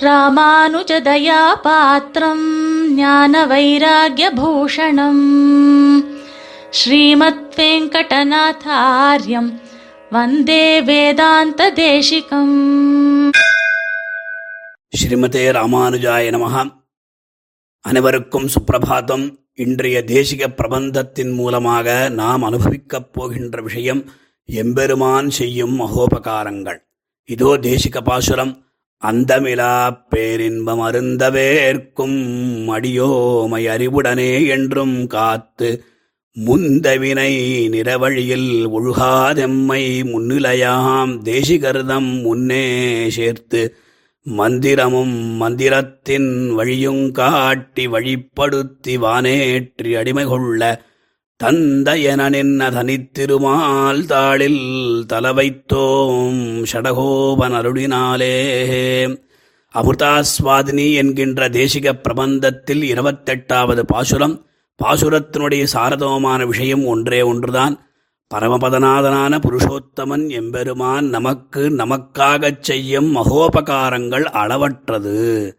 ராமானுஜதயாபாத்திரம் ஞான வைராகியபூஷணம் ஸ்ரீமத் வெங்கடநாதாரியம் வந்தே வேதாந்த தேசிகம் ஸ்ரீமதே ராமானுஜாய நமகா அனைவருக்கும் சுப்பிரபாதம் இன்றைய தேசிக பிரபந்தத்தின் மூலமாக நாம் அனுபவிக்கப் போகின்ற விஷயம் எம்பெருமான் செய்யும் மகோபகாரங்கள். இதோ தேசிக பாசுரம். அந்தமிலா பேரின்பம் அருந்தவேற்கும் அடியோமை அறிவுடனே என்றும் காத்து முந்தவினை நிறவழியில் ஒழுகாதெம்மை முன்னிலையாம் தேசிகர்தம் முன்னே சேர்த்து மந்திரமும் மந்திரத்தின் வழியுங் காட்டி வழிப்படுத்தி வானேற்றி அடிமை கொள்ள தந்தையன நின்ன தனித்திருமால் தாளில் தலவைத்தோம் ஷடகோபன் அருளினாலே அமிர்தாஸ்வாதினி என்கின்ற தேசிக பிரபந்தத்தில் இருபத்தெட்டாவது பாசுரம் பாசுரத்தினுடைய சாரதமான விஷயம் ஒன்றே ஒன்றுதான். பரமபதநாதனான புருஷோத்தமன் எம்பெருமான் நமக்கு நமக்காகச் செய்யும் மகோபகாரங்கள் அளவற்றது.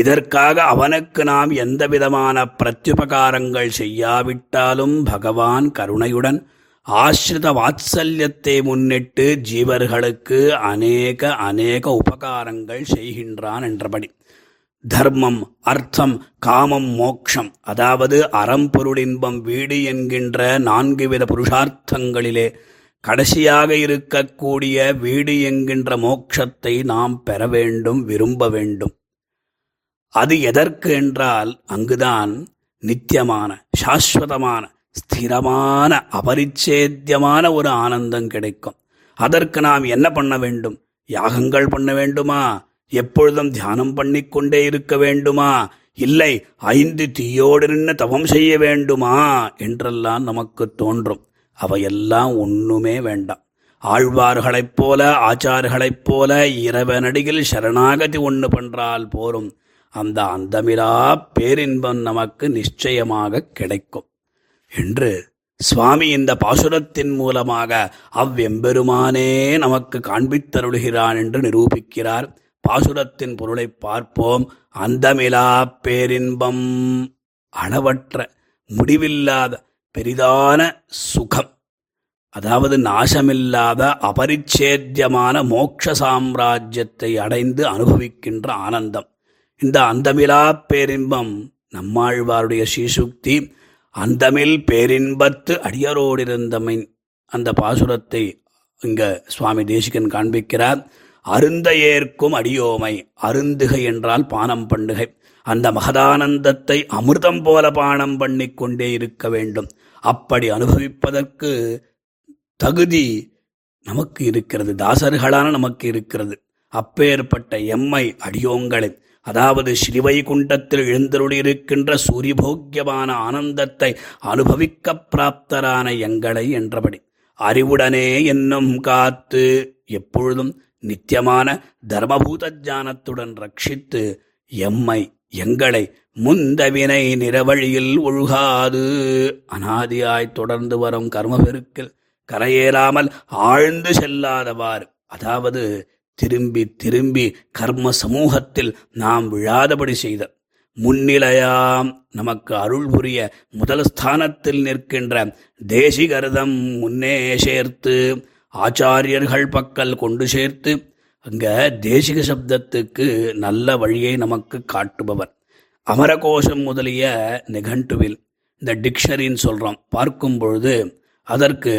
இதற்காக அவனுக்கு நாம் எந்தவிதமான பிரத்யுபகாரங்கள் செய்யாவிட்டாலும் பகவான் கருணையுடன் ஆசிரித வாத்சல்யத்தை முன்னிட்டு ஜீவர்களுக்கு அநேக அநேக உபகாரங்கள் செய்கின்றான் என்றபடி. தர்மம் அர்த்தம் காமம் மோக்ஷம் அதாவது அறம்பொருளின்பம் வீடு என்கின்ற நான்கு வித புருஷார்த்தங்களிலே கடைசியாக இருக்கக்கூடிய வீடு என்கின்ற மோட்சத்தை நாம் பெற வேண்டும் விரும்ப வேண்டும். அது எதற்கு என்றால் அங்குதான் நித்தியமான சாஸ்வதமான ஸ்திரமான அபரிச்சேத்தியமான ஒரு ஆனந்தம் கிடைக்கும். அதற்கு நாம் என்ன பண்ண வேண்டும்? யாகங்கள் பண்ண வேண்டுமா? எப்பொழுதும் தியானம் பண்ணிக்கொண்டே இருக்க வேண்டுமா? இல்லை ஐந்து தீயோடு நின்று தவம் செய்ய வேண்டுமா? என்றெல்லாம் நமக்கு தோன்றும். அவையெல்லாம் ஒண்ணுமே வேண்டாம். ஆழ்வார்களைப் போல ஆச்சார்களைப் போல இரவனடியில் சரணாகதி ஒன்று பண்றால் போரும். அந்த அந்தமிலா பேரின்பம் நமக்கு நிச்சயமாக கிடைக்கும். என்று சுவாமி இந்த பாசுரத்தின் மூலமாக அவ்வெம்பெருமானே நமக்கு காண்பித்தருளுகிறான் என்று நிரூபிக்கிறார். பாசுரத்தின் பொருளை பார்ப்போம். அந்தமிலா பேரின்பம். அளவற்ற முடிவில்லாத பெரிதான சுகம். அதாவது நாசமில்லாத அபரிச்சேத்தியமான மோட்ச சாம்ராஜ்யத்தை அடைந்து அனுபவிக்கின்ற ஆனந்தம். இந்த அந்தமிலா பேரின்பம் நம்மாழ்வாருடைய ஸ்ரீசுக்தி. அந்தமில் பேரின்பத்து அடியரோடிருந்தமை அந்த பாசுரத்தை இங்க சுவாமி தேசிகன் காண்பிக்கிறார். அருந்த ஏற்கும் அடியோமை அருந்துகை என்றால் பானம் பண்ணுகை. அந்த மகதானந்தத்தை அமிர்தம் போல பானம் பண்ணிக்கொண்டே இருக்க வேண்டும். அப்படி அனுபவிப்பதற்கு தகுதி நமக்கு இருக்கிறது தாசர்களான நமக்கு இருக்கிறது. அப்பேற்பட்ட எம்மை அடியோங்களை அதாவது ஸ்ரீவைகுண்டத்தில் எழுந்தருளியிருக்கின்ற சூரியபோக்கியமான ஆனந்தத்தை அனுபவிக்க பிராப்தரான எங்களை என்றபடி. அறிவுடனே என்னும் காத்து எப்பொழுதும் நித்தியமான தர்மபூத ஞானத்துடன் ரட்சித்து எம்மை எங்களை முந்தவினை நிறவழியில் ஒழுகாது. அனாதியாய் தொடர்ந்து வரும் கர்மபெருக்கில் கரையேறாமல் ஆழ்ந்து செல்லாதவாறு. அதாவது திரும்பி திரும்பி கர்ம சமூகத்தில் நாம் விழாதபடி செய்த முன்னிலையாம் நமக்கு அருள் புரிய முதல் ஸ்தானத்தில் நிற்கின்ற தேசிகரதம் முன்னே சேர்த்து ஆச்சாரியர்கள் பக்கல் கொண்டு சேர்த்து அங்க தேசிக சப்தத்துக்கு நல்ல வழியை நமக்கு காட்டுபவர். அமரகோஷம் முதலிய நிகண்டுவில் இந்த டிக்ஷனரின்னு சொல்றோம். பார்க்கும் பொழுது அதற்கு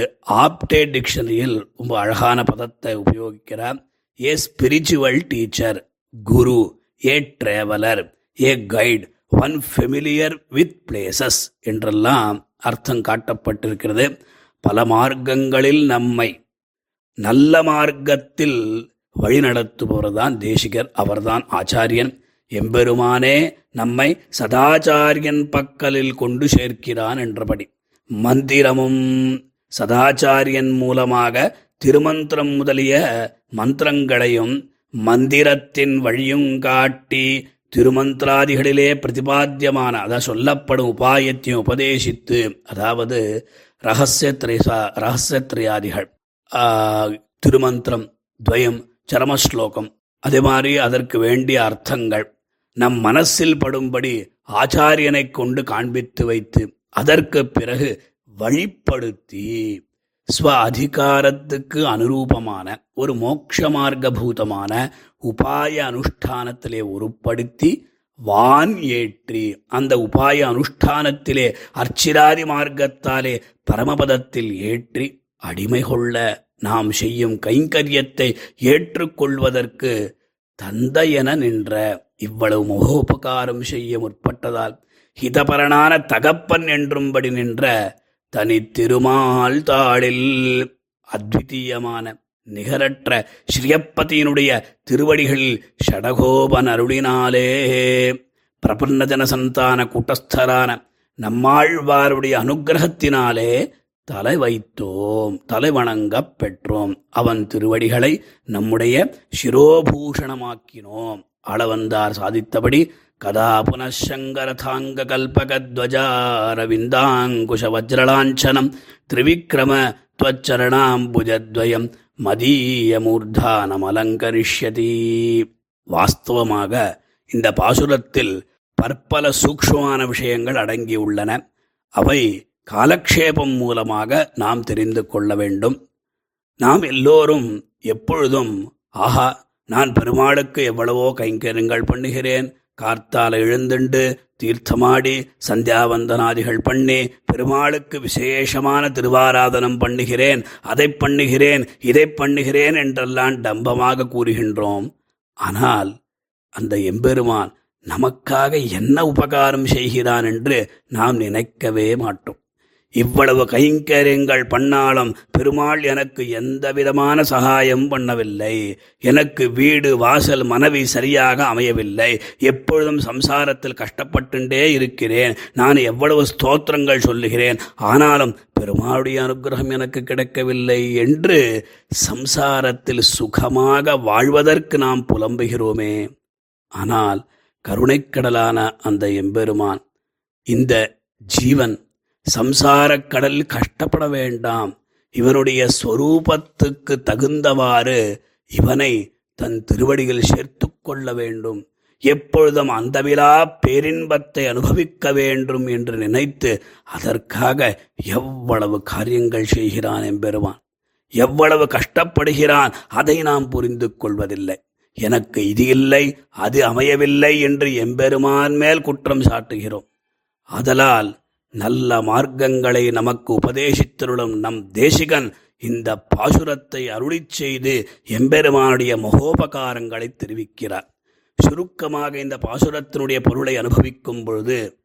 ஆப்டே டிக்ஷனரியில் ரொம்ப அழகான பதத்தை உபயோகிக்கிறார். A spiritual teacher guru a traveller a guide one familiar with places என்றெல்லாம் அர்த்தம் காட்டப்பட்டிருக்கிறது. பல மார்க்கங்களில் நம்மை நல்ல மார்க்கத்தில் வழிநடத்துபவர் தான் தேசிகர் அவர்தான் ஆச்சாரியன். எம்பெருமானே நம்மை சதாச்சாரியன் பக்கலில் கொண்டு சேர்க்கிறான் என்றபடி மந்திரமும் சதாச்சாரியன் மூலமாக திருமந்திரம் முதலிய மந்திரங்களையும் மந்திரத்தின் வழியும் காட்டி திருமந்திராதிகளிலே பிரதிபாத்தியமான அதாவது சொல்லப்படும் உபாயத்தையும் உபதேசித்து அதாவது ரகசியத்ரேசா ரகசியத்ரயாதிகள் திருமந்திரம் துவயம் சரமஸ்லோகம் அதே மாதிரி அதற்கு வேண்டிய அர்த்தங்கள் நம் மனசில் படும்படி ஆச்சாரியனைக் கொண்டு காண்பித்து வைத்து அதற்கு பிறகு வழிப்படுத்தி ஸ்வ அதிகாரத்துக்கு அனுரூபமான ஒரு மோட்ச மார்க்கபூதமான உபாய அனுஷ்டானத்திலே உருப்படுத்தி வான் ஏற்றி அந்த உபாய அனுஷ்டானத்திலே அர்ச்சிராதி மார்க்கத்தாலே பரமபதத்தில் ஏற்றி அடிமை கொள்ள நாம் செய்யும் கைங்கரியத்தை ஏற்றுக்கொள்வதற்கு தந்தையென நின்ற இவ்வளவு முகோபகாரம் செய்ய முற்பட்டதால் ஹிதபரனான தகப்பன் என்றும்படி நின்ற தனித்திருமால் தாளில் அத்விதீயமான நிகரற்ற ஸ்ரீயப்பதியினுடைய திருவடிகளில் ஷடகோபன் அருளினாலே பிரபன்னஜன சந்தான கூட்டஸ்தரான நம்மாழ்வாருடைய அனுகிரகத்தினாலே தலை வைத்தோம் தலை வணங்கப் பெற்றோம். அவன் திருவடிகளை நம்முடைய சிரோபூஷணமாக்கினோம். அளவந்தார் சாதித்தபடி கதா புனசங்கரதாங்க கல்பகத்வஜாரவிந்தாங்குஷ வஜ்ரலாஞ்சனம் திரிவிக்ரம துவச்சரணாம்புஜத்வயம் மதீயமூர்தானம் அலங்கரிஷ்யதி வாஸ்தவமாக இந்த பாசுரத்தில் பற்பல சூக்ஷமான விஷயங்கள் அடங்கியுள்ளன அவை காலக்ஷேபம் மூலமாக நாம் தெரிந்து கொள்ள வேண்டும் நாம் எல்லோரும் எப்பொழுதும் ஆஹா நான் பெருமாளுக்கு எவ்வளவோ கைங்கரியங்கள் பண்ணுகிறேன். கார்த்தால எழுந்துண்டு தீர்த்தமாடி சந்தியாவந்தனாதிகள் பண்ணி பெருமாளுக்கு விசேஷமான திருவாராதனம் பண்ணுகிறேன். அதை பண்ணுகிறேன் இதை பண்ணுகிறேன் என்றெல்லாம் டம்பமாக கூறுகின்றோம். ஆனால் அந்த எம்பெருமான் நமக்காக என்ன உபகாரம் செய்கிறான் என்று நாம் நினைக்கவே மாட்டோம். இவ்வளவு கைங்கரியங்கள் பண்ணாலும் பெருமாள் எனக்கு எந்த விதமான சகாயம் பண்ணவில்லை. எனக்கு வீடு வாசல் மனைவி சரியாக அமையவில்லை. எப்பொழுதும் சம்சாரத்தில் கஷ்டப்பட்டுண்டே இருக்கிறேன். நான் எவ்வளவு ஸ்தோத்திரங்கள் சொல்லுகிறேன். ஆனாலும் பெருமாளுடைய அனுகிரகம் எனக்கு கிடைக்கவில்லை என்று சம்சாரத்தில் சுகமாக வாழ்வதற்கு நாம் புலம்புகிறோமே. ஆனால் கருணைக்கடலான அந்த எம்பெருமான் இந்த ஜீவன் சம்சாரக் கடல் கஷ்டப்பட வேண்டாம். இவனுடைய ஸ்வரூபத்துக்கு தகுந்தவாறு இவனை தன் திருவடியில் சேர்த்து கொள்ள வேண்டும். எப்பொழுதும் அந்தவிலா பேரின்பத்தை அனுபவிக்க வேண்டும் என்று நினைத்து அதற்காக எவ்வளவு காரியங்கள் செய்கிறான் எம்பெருவான் எவ்வளவு கஷ்டப்படுகிறான் அதை நாம் புரிந்து கொள்வதில்லை. எனக்கு இது இல்லை அது அமையவில்லை என்று எம்பெருமான் மேல் குற்றம் சாட்டுகிறோம். அதலால் நல்ல மார்க்கங்களை நமக்கு உபதேசித்தருளும் நம் தேசிகன் இந்த பாசுரத்தை அருளிச் செய்து எம்பெருமானுடைய மகோபகாரங்களை தெரிவிக்கிறார். சுருக்கமாக இந்த பாசுரத்தினுடைய பொருளை அனுபவிக்கும் பொழுது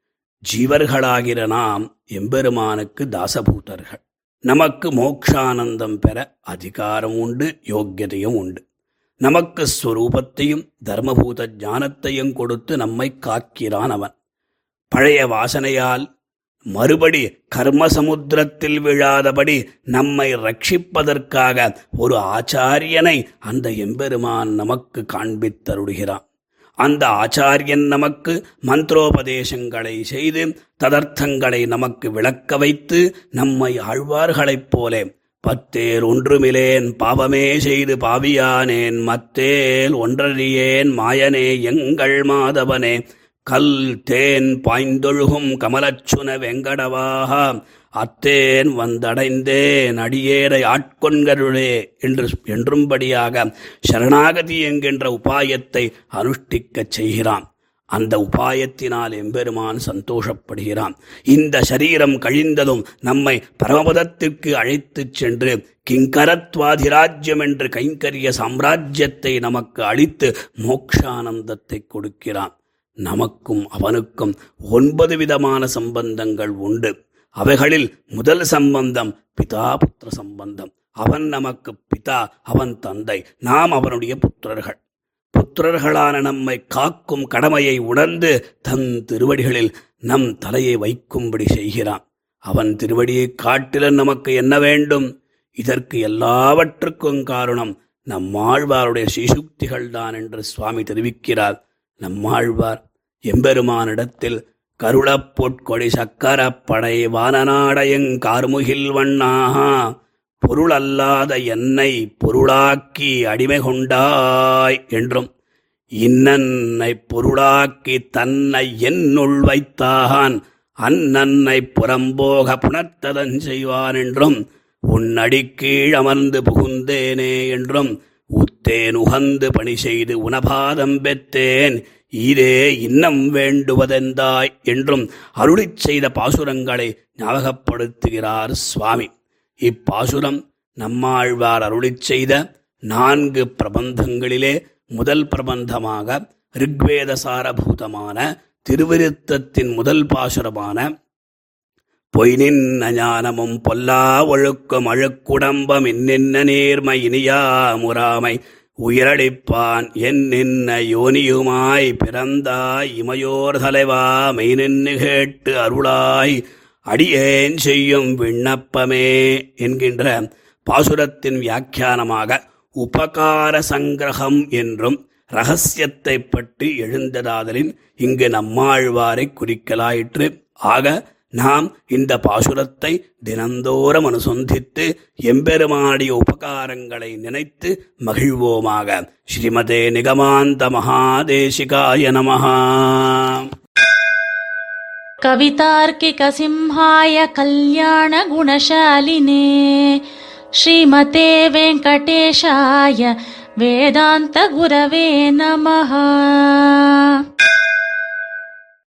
ஜீவர்களாகிற நாம் எம்பெருமானுக்கு தாசபூதர்கள். நமக்கு மோக்ஷானந்தம் பெற அதிகாரம் உண்டு யோக்கியதையும் உண்டு. நமக்கு ஸ்வரூபத்தையும் தர்மபூத ஞானத்தையும் கொடுத்து நம்மை காக்கிறான் அவன். பழைய வாசனையால் மறுபடி கர்மசமுத்திரத்தில் விழாதபடி நம்மை ரட்சிப்பதற்காக ஒரு ஆச்சாரியனை அந்த எம்பெருமான் நமக்கு காண்பித்தருடுகிறான். அந்த ஆச்சாரியன் நமக்கு மந்திரோபதேசங்களை செய்து ததர்த்தங்களை நமக்கு விளக்க வைத்து நம்மை ஆழ்வார்களைப் போலே பத்தேர் ஒன்றுமிலேன் பாவமே செய்து பாவியானேன் மத்தேல் ஒன்றறியேன் மாயனே எங்கள் மாதவனே கல் தேன் பாய்ந்தொழுகும் கமலச்சுன வெங்கடவாக அத்தேன் வந்தடைந்தேன் அடியேரை ஆட்கொண்கருளே என்று என்றும்படியாக சரணாகதி என்கின்ற உபாயத்தை அனுஷ்டிக்கச் செய்கிறான். அந்த உபாயத்தினால் எம்பெருமான் சந்தோஷப்படுகிறான். இந்த சரீரம் கழிந்ததும் நம்மை பரமபதத்திற்கு அழைத்துச் சென்று கிங்கரத்வாதிராஜ்யம் என்று கைங்கரிய சாம்ராஜ்யத்தை நமக்கு அளித்து மோக்ஷானந்தத்தை கொடுக்கிறான். நமக்கும் அவனுக்கும் ஒன்பது விதமான சம்பந்தங்கள் உண்டு. அவைகளில் முதல் சம்பந்தம் பிதா புத்திர சம்பந்தம். அவன் நமக்கு பிதா அவன் தந்தை நாம் அவனுடைய புத்திரர்கள். புத்திரர்களான நம்மை காக்கும் கடமையை உணர்ந்து தன் திருவடிகளில் நம் தலையை வைக்கும்படி செய்கிறான். அவன் திருவடியை காட்டில நமக்கு என்ன வேண்டும்? இதற்கு எல்லாவற்றுக்கும் காரணம் நம்மாழ்வாருடைய சிசுக்திகள் தான் என்று சுவாமி தெரிவிக்கிறார். நம்மாழ்வார் எம்பெருமானிடத்தில் கருளப் பொற்கொடி சக்கரப் படை வானநாடயங் கார்முகில் வண்ணாகா பொருளல்லாத என்னை பொருளாக்கி அடிமை கொண்டாய் என்றும் இன்னன்னை பொருளாக்கி தன்னை என்னுள் வைத்தாகான் அன்னன்னை புறம்போக புணர்த்ததன் செய்வான் என்றும் உன்னடிக்கீழ் அமர்ந்து புகுந்தேனே என்றும் உத்தேன் உகந்து பணி செய்து உனபாதம் பெற்றேன். ஈரே இன்னம் வேண்டுவதெந்தாய் என்றும் அருளிச் செய்த பாசுரங்களை ஞாபகப்படுத்துகிறார் சுவாமி. இப்பாசுரம் நம்மாழ்வார் அருளிச் செய்த நான்கு பிரபந்தங்களிலே முதல் பிரபந்தமாக ரிக்வேத சாரபூதமான திருவிருத்தத்தின் முதல் பாசுரமான பொய்நின் ஞானமும் பொல்லா ஒழுக்கம் அழுக்குடம்பம் இன்னின்ன நேர்மை இனியா முறாமை உயிரடிப்பான் என் நின்ன யோனியுமாய் பிறந்தாய் இமையோர் தலைவா மெய் நின்று கேட்டு அருளாய் அடியேன் செய்யும் விண்ணப்பமே என்கின்ற பாசுரத்தின் வியாக்கியானமாக உபகார சங்கிரகம் என்றும் ரகசியத்தை பற்றி எழுந்ததாதலின் இங்கு நம்மாழ்வாரை குறிக்கலாயிற்று. ஆக நாம் இந்த பாசுரத்தை தினந்தோறும் அனுசந்தித்து எம்பெருமாடிய உபகாரங்களை நினைத்து மகிழ்வோமாக ஸ்ரீமதே நிகமாந்த மகாதேசிகாய நமஹா कवितार्किकसिंहाय कल्याणगुणशालिने श्रीमते वेङ्कटेशाय वेदान्तगुरवे नमः